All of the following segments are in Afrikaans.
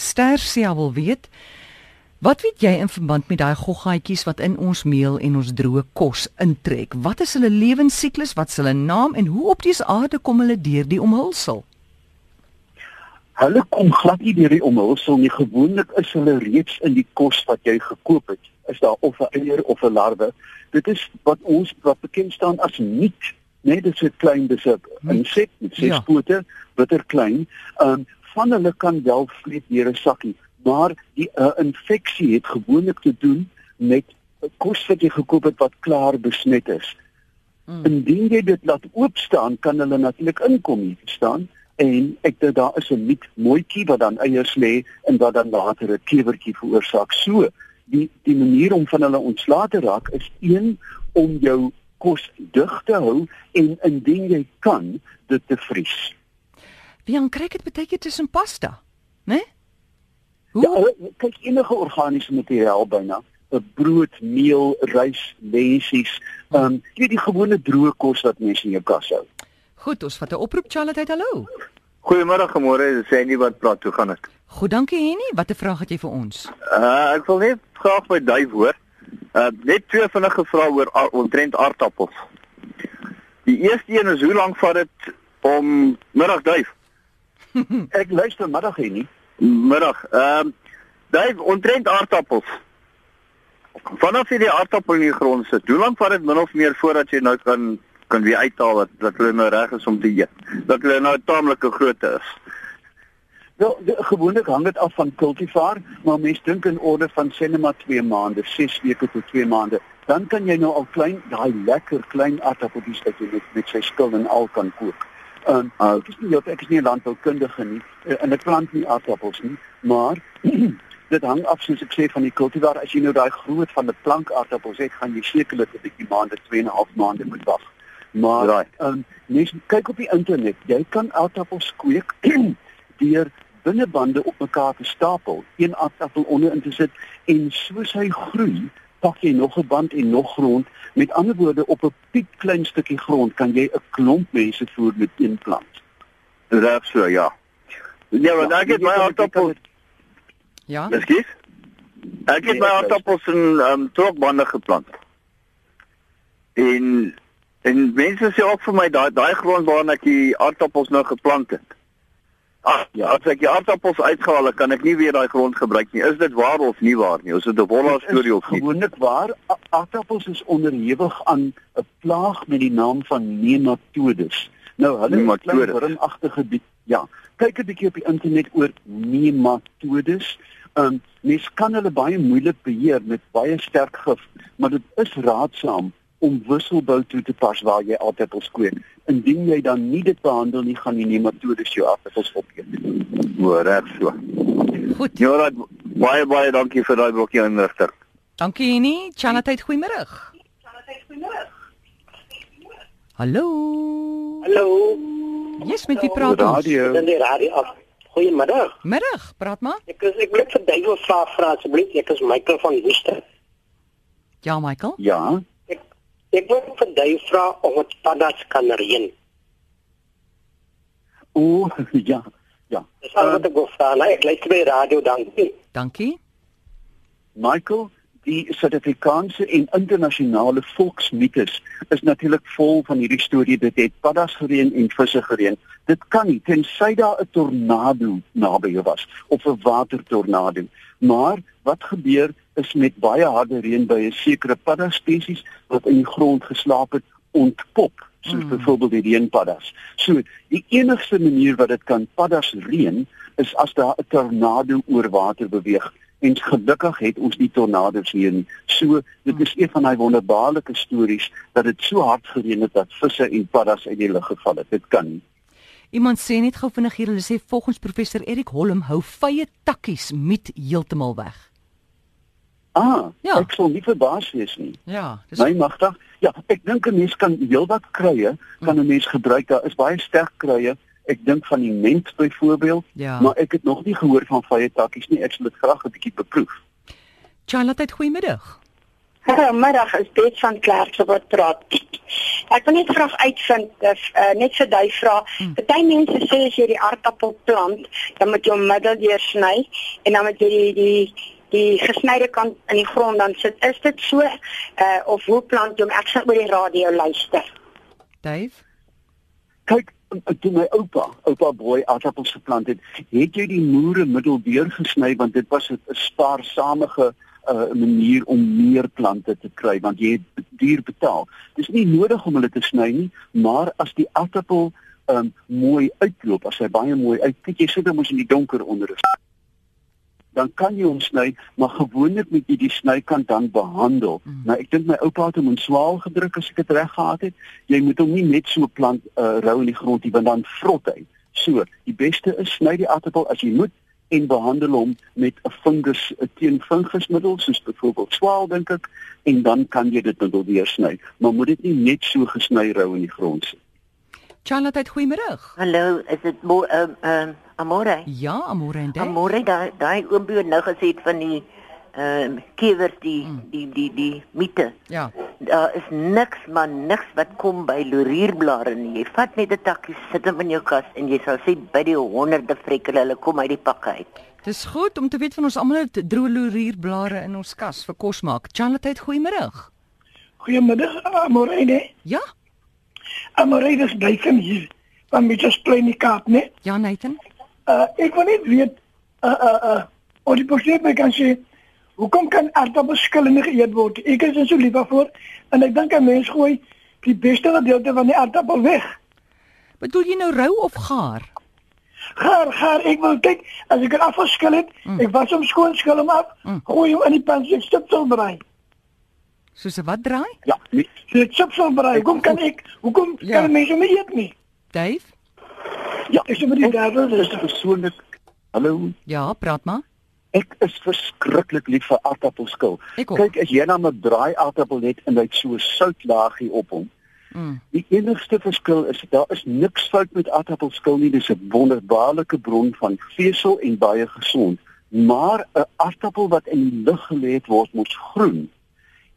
Stersia wil weet Wat weet jy in verband met daai goggaatjies wat in ons meel en ons droë kos intrek? Wat is hulle lewensiklus? Wat is hulle naam en hoe op dese aarde kom hulle deur die omhulsel? Hulle kom glad nie deur die omhulsel nie. Gewoonlik is hulle reeds in die kos wat jy gekoop het. Is daar of 'n eier of 'n larwe? Dit is wat ons wat bekend staan as niet. Nee, dit is 'n klein dis 'n insek met ses ja. pote, bitter klein. Ehm um, van hulle kan wel vlieg deur 'n sakkie maar die uh, infeksie het gewoonlik te doen met kos wat jy gekoop het wat klaar besmet is. Hmm. Indien jy dit laat oop staan, kan hulle natuurlik inkom hier staan en ek dink daar is 'n nuut mooitjie wat dan eiers lê en wat dan later 'n klewertjie veroorsaak. So, die die manier om van hulle ontslae te raak is een om jou kos dig te hou en indien jy kan dit te vries. Aan kry dit beteken tussen pasta, né? Nee? Hoe? Ja, kyk enige organiese materiaal byna, 'n brood, meel, rys, lensies, ehm um, jy die gewone droë kos wat mense in jou kas hou. Goed, ons vat 'n oproep Charlotte, hallo. Goeiemôre, môre, sê nie wat praat toe gaan dit. Goed, dankie Henny. Watter vraag het jy vir ons? Uh ek wil net graag by Duif hoor. Uh net twee vinnige vrae oor omtrent aardappels. Die eerste een is hoe lank vat dit om middagduif? ek luister middag Henny. Middag. Ehm um, daai ontrent aardappels. Vanaf jy die aardappel in die grond sit, hoe lank vat dit min of meer voordat jy nou kan kan weer uithaal dat dat hulle nou reg is om te eet? Dat hulle nou taamlike grootte is. Wel, gewoonlik hang dit af van cultivar, maar mense dink in orde van sê net maar 2 maande, 6 weke tot 2 maande. Dan kan jy nou al klein daai lekker klein aardappeltjies wat jy met met sy skil en al kan kook. Ehm um, ek is nie ek is nie 'n landboukundige nie uh, en ek plant nie aardappels nie, maar dit hang af soos ek sê van die kultivar. As jy nou daai groot van 'n plank aardappels het, gaan jy sekerlik 'n bietjie maande, 2 en 'n half maande moet wag. Maar ehm um, mens kyk op die internet, jy kan aardappels kweek deur binnebande op mekaar te stapel, een aardappel onder in te sit en soos hy groei, pak jy nog 'n band en nog grond. Met ander woorde, op 'n piep klein stukkie grond kan jy 'n klomp mense voer met een plant. Dit so, ja. Ja, maar dan get my aardappels. Ja. Miskien? Ek het my aardappels in ehm um, trokbande geplant. En en mense sê ook vir my daai daai grond waar ek die aardappels nou geplant het. Ag, ja, as ek die aardappels uitgehaal het, kan ek nie weer daai grond gebruik nie. Is dit waar of nie waar nie? Is dit 'n wolle storie of nie? Gewoonlik waar. Aardappels is onderhewig aan 'n plaag met die naam van nematodes. Nou, hulle is klein wormagtige ja. Kyk 'n bietjie op die internet oor nematodes. Ehm um, mens kan hulle baie moeilik beheer met baie sterk gif, maar dit is raadsaam om wisselbou toe te pas waar jy altyd wil kweek. Indien jy dan nie dit behandel nie, gaan die nematodes jou afvals opeet. Hoor reg so. Goed. Ja, baie baie dankie vir daai blokkie inligting. Dankie nie. Chanatheid goeiemôre. Chanatheid goeiemôre. Hallo. Hallo. Yes, met wie praat ons? Radio. Dis die radio. Goeiemiddag. Middag, praat maar. Ek is ek wil vir Duivel vra vra asseblief. Ek is Michael van Woester. Ja, Michael. Ja. Ek wil vir jou vra of dit paddas kan reën. O, ja. Ja. Dis al wat ek wil vra. Nee, ek luister by radio, dankie. Dankie. Michael, die Suid-Afrikaanse en internasionale volksmites is natuurlik vol van hierdie storie dit het paddas gereën en visse gereën. Dit kan nie tensy daar 'n tornado naby jou was of 'n watertornado. Maar wat gebeur is met baie harde reën by 'n sekere padda spesies wat in die grond geslaap het ontpop soos mm. byvoorbeeld die reënpaddas. So die enigste manier wat dit kan paddas reën is as daar 'n tornado oor water beweeg. En gelukkig het ons nie tornado's hier nie. So dit is een van daai wonderbaarlike stories dat dit so hard gereën het dat visse en paddas uit die lug geval het. Dit kan nie. Iemand sê net gou vinnig hier, hulle sê volgens professor Erik Holm hou vye takkies met heeltemal weg. Ah, ja. ek sou nie verbaas wees nie. Ja, dis My magtig. Ja, ek dink 'n mens kan heelwat kruie kan 'n mens gebruik. Daar is baie sterk kruie. Ek dink van die ment byvoorbeeld, ja. maar ek het nog nie gehoor van vye takkies nie. Ek sal dit graag 'n bietjie beproef. Charlotte, goeiemiddag. Middag is Bet van Klerk se wat praat. Ek wil net graag uitvind of uh, net vir jy vra. Hmm. Party mense sê as jy die aardappel plant, dan moet jy hom middel sny en dan moet jy die die die gesnyde kant in die grond dan sit. Is dit so uh, of hoe plant jy hom? Ek sal oor die radio luister. Dave? Kyk, toe my oupa, oupa boy aardappels geplant het, het jy die moere middeldeur gesny want dit was 'n spaarsamige uh, manier om meer plante te kry want jy het duur betaal. Dis nie nodig om hulle te sny nie, maar as die aardappel um, mooi uitloop, as hy baie mooi uitkyk, jy sit hom mos in die donker onder is. Dan kan jy hom sny, maar gewoonlik moet jy die snykant dan behandel. Mm. Nou ek dink my oupa het hom in swaal gedruk as ek dit reg gehad het. Jy moet hom nie net so plant uh, rou in die grond nie, want dan vrot hy. So, die beste is sny die aardappel as jy moet en behandel hom met 'n fungus 'n teen fungusmiddel soos byvoorbeeld swaal dink ek en dan kan jy dit middel weer sny maar moet dit nie net so gesny rou in die grond sit Charlotte, goeiemôre. Hallo, is dit mo ehm ehm Amore? Ja, Amore en Dave. Amore, daai daai oombie het nou gesê het van die ehm kiewers die Mm. die die die miete. Ja. Daar is niks maar niks wat kom by lorierblare nie. Jy vat net 'n takkie, sit hom in jou kas en jy sal sien by die honderde vrekkele hulle kom uit die pakke uit. Dis goed om te weet van ons almal het droelorierblare in ons kas vir kos maak. Charlotte, goeiemôre. Goeiemiddag, Amorene. Ja? Amorene is duiken hier van Mitchells Plain die Kaap, né? Ja, Nathan. Uh ek wil net weet uh uh uh of die persoon my kan sê hoekom kan aardappels skillende geëet word? Ek is er so lief daarvoor en ek dink 'n mens gooi die beste gedeelte van die aardappel weg. Bedoel jy nou rou of gaar? Gaar, gaar, ek wil kyk as ek dit afgeskil het, Mm. ek was hom skoon skil hom af, Mm. gooi hom in die pan so stipsel braai. Soos 'n wat draai? ja nee, So stipsel braai. Hoekom kan ek hoekom Ja. kan mense nie eet nie? Dave? ja Ek sê die derde dis dis persoonlik hallo Ja, praat maar. ek is verskriklik lief vir aardappelskil kyk as jy dan 'n draai aardappel net en hy het so 'n soutlaagie op hom Mm. Die enigste verskil is daar is niks fout met aardappelskil nie. Dis 'n wonderbaarlike bron van vesel en baie gesond. Maar 'n aardappel wat in die lug gelê het word mos groen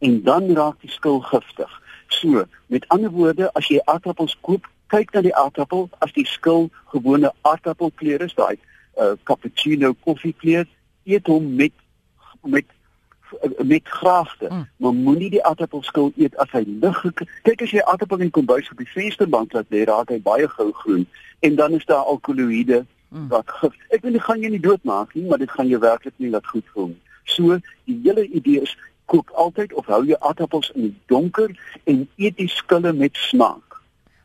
en dan raak die skil giftig. So, met ander woorde, as jy aardappels koop, kyk na die aardappel. As die skil gewone aardappelkleur is, daai uh, cappuccino koffiekleur, eet hom met met met graagte. Mm. Maar moenie die aardappelskil eet as hy lig. Kyk as jy aardappel in die kombuis op die vensterbank laat lê, raak hy baie gou groen en dan is daar alkaloïde Mm. wat gif. Ek weet nie gaan jy nie doodmaak nie, maar dit gaan jou werklik nie laat goed voel nie. So, die hele idee is kook altyd of hou jou aardappels in die donker en eet die skille met smaak.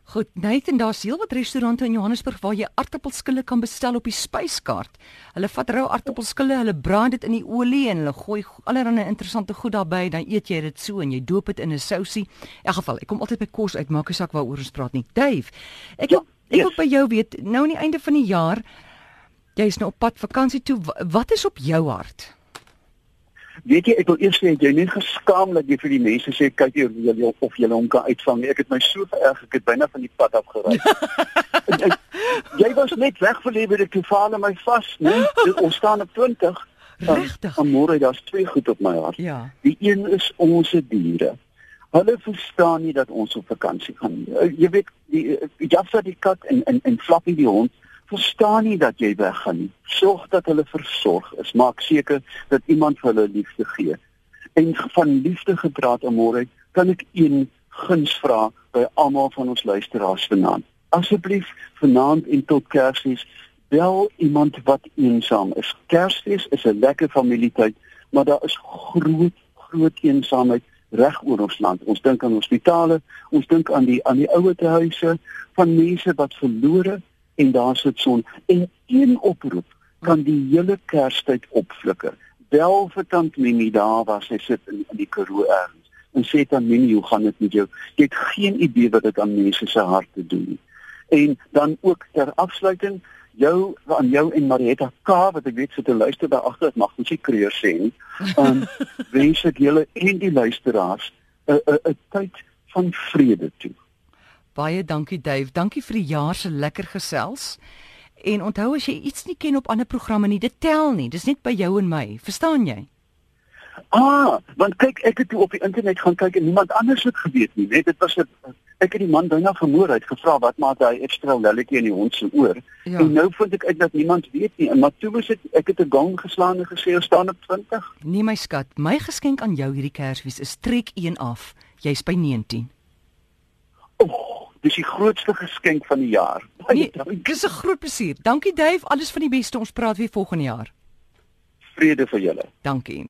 Goed, Nathan, daar's heelwat restaurante in Johannesburg waar jy aartappelskille kan bestel op die spyskaart. Hulle vat rou aartappelskille, hulle braai dit in die olie en hulle gooi go- allerlei interessante goed daarbey, dan eet jy dit so en jy doop dit in 'n sousie. In elk geval, ek kom altyd by kos uit, maak nie saak waaroor ons praat nie. Dave, ek wil Ja, ek wil yes. by jou weet, nou aan die einde van die jaar, jy's nou op pad vakansie toe, wa- wat is op jou hart? Weet jy, ek wil eers sê jy net geskaam dat jy vir die mense sê kyk jy of jy of jy hom kan uitvang. nie? Ek het my so geërg, ek het byna van die pad af gery. Jy was net weg vir lewe dit gevaar my vas? Dit- Ons staan op 20. Regtig? Um, Môre daar's twee goed op my hart. Ja. Die een is ons diere. Hulle verstaan nie dat ons op vakansie gaan nie. Uh, Jy weet die uh, Jaffa die kat en en en Flappy die hond verstaan nie dat jy weggaan nie. Sorg dat hulle versorg is. Maak seker dat iemand vir hulle liefde gee. En van liefde gepraat môre kan ek een guns vra by almal van ons luisteraars vanaand. Asseblief vanaand en tot Kersfees bel iemand wat eensaam is. Kersfees is 'n lekker familietyd, maar daar is groot groot eensaamheid reg oor ons land. Ons dink aan hospitale, ons dink aan die aan die ouetehuise van mense wat verlore en daar sit son en een oproep kan die hele Kerstyd opflikker. Bel vir tant Minnie daar waar sy sit in, in die Karoo ergens en sê dan Minnie, hoe gaan dit met jou? Jy het geen idee wat dit aan mense se harte doen nie. En dan ook ter afsluiting jou aan jou en Marietta K wat ek weet sit te luister daar agter, mag nie kreur sê nie. Um wens ek julle en die luisteraars 'n 'n tyd van vrede toe. Baie dankie Dave. Dankie vir die jaar se lekker gesels. En onthou as jy iets nie ken op ander programme nie, dit tel nie. Dis net by jou en my. Verstaan jy? Ah, want kyk, ek het toe op die internet gaan kyk en niemand anders het geweet nie. Net dit was 'n ek het die man byna vermoor uit gevra wat maak hy ekstra lelletjie in die hond se oor. Ja. En nou vind ek uit dat niemand weet nie. En maar toe was dit ek het 'n gong geslaan en gesê ons staan op 20. Nee my skat, my geskenk aan jou hierdie Kersfees is trek 1 af. Jy's by 19. Dis die grootste geskenk van die jaar. Baie Nee, dankie. dis 'n groot plesier. Dankie Dave, alles van die beste. Ons praat weer volgende jaar. Vrede vir julle. Dankie.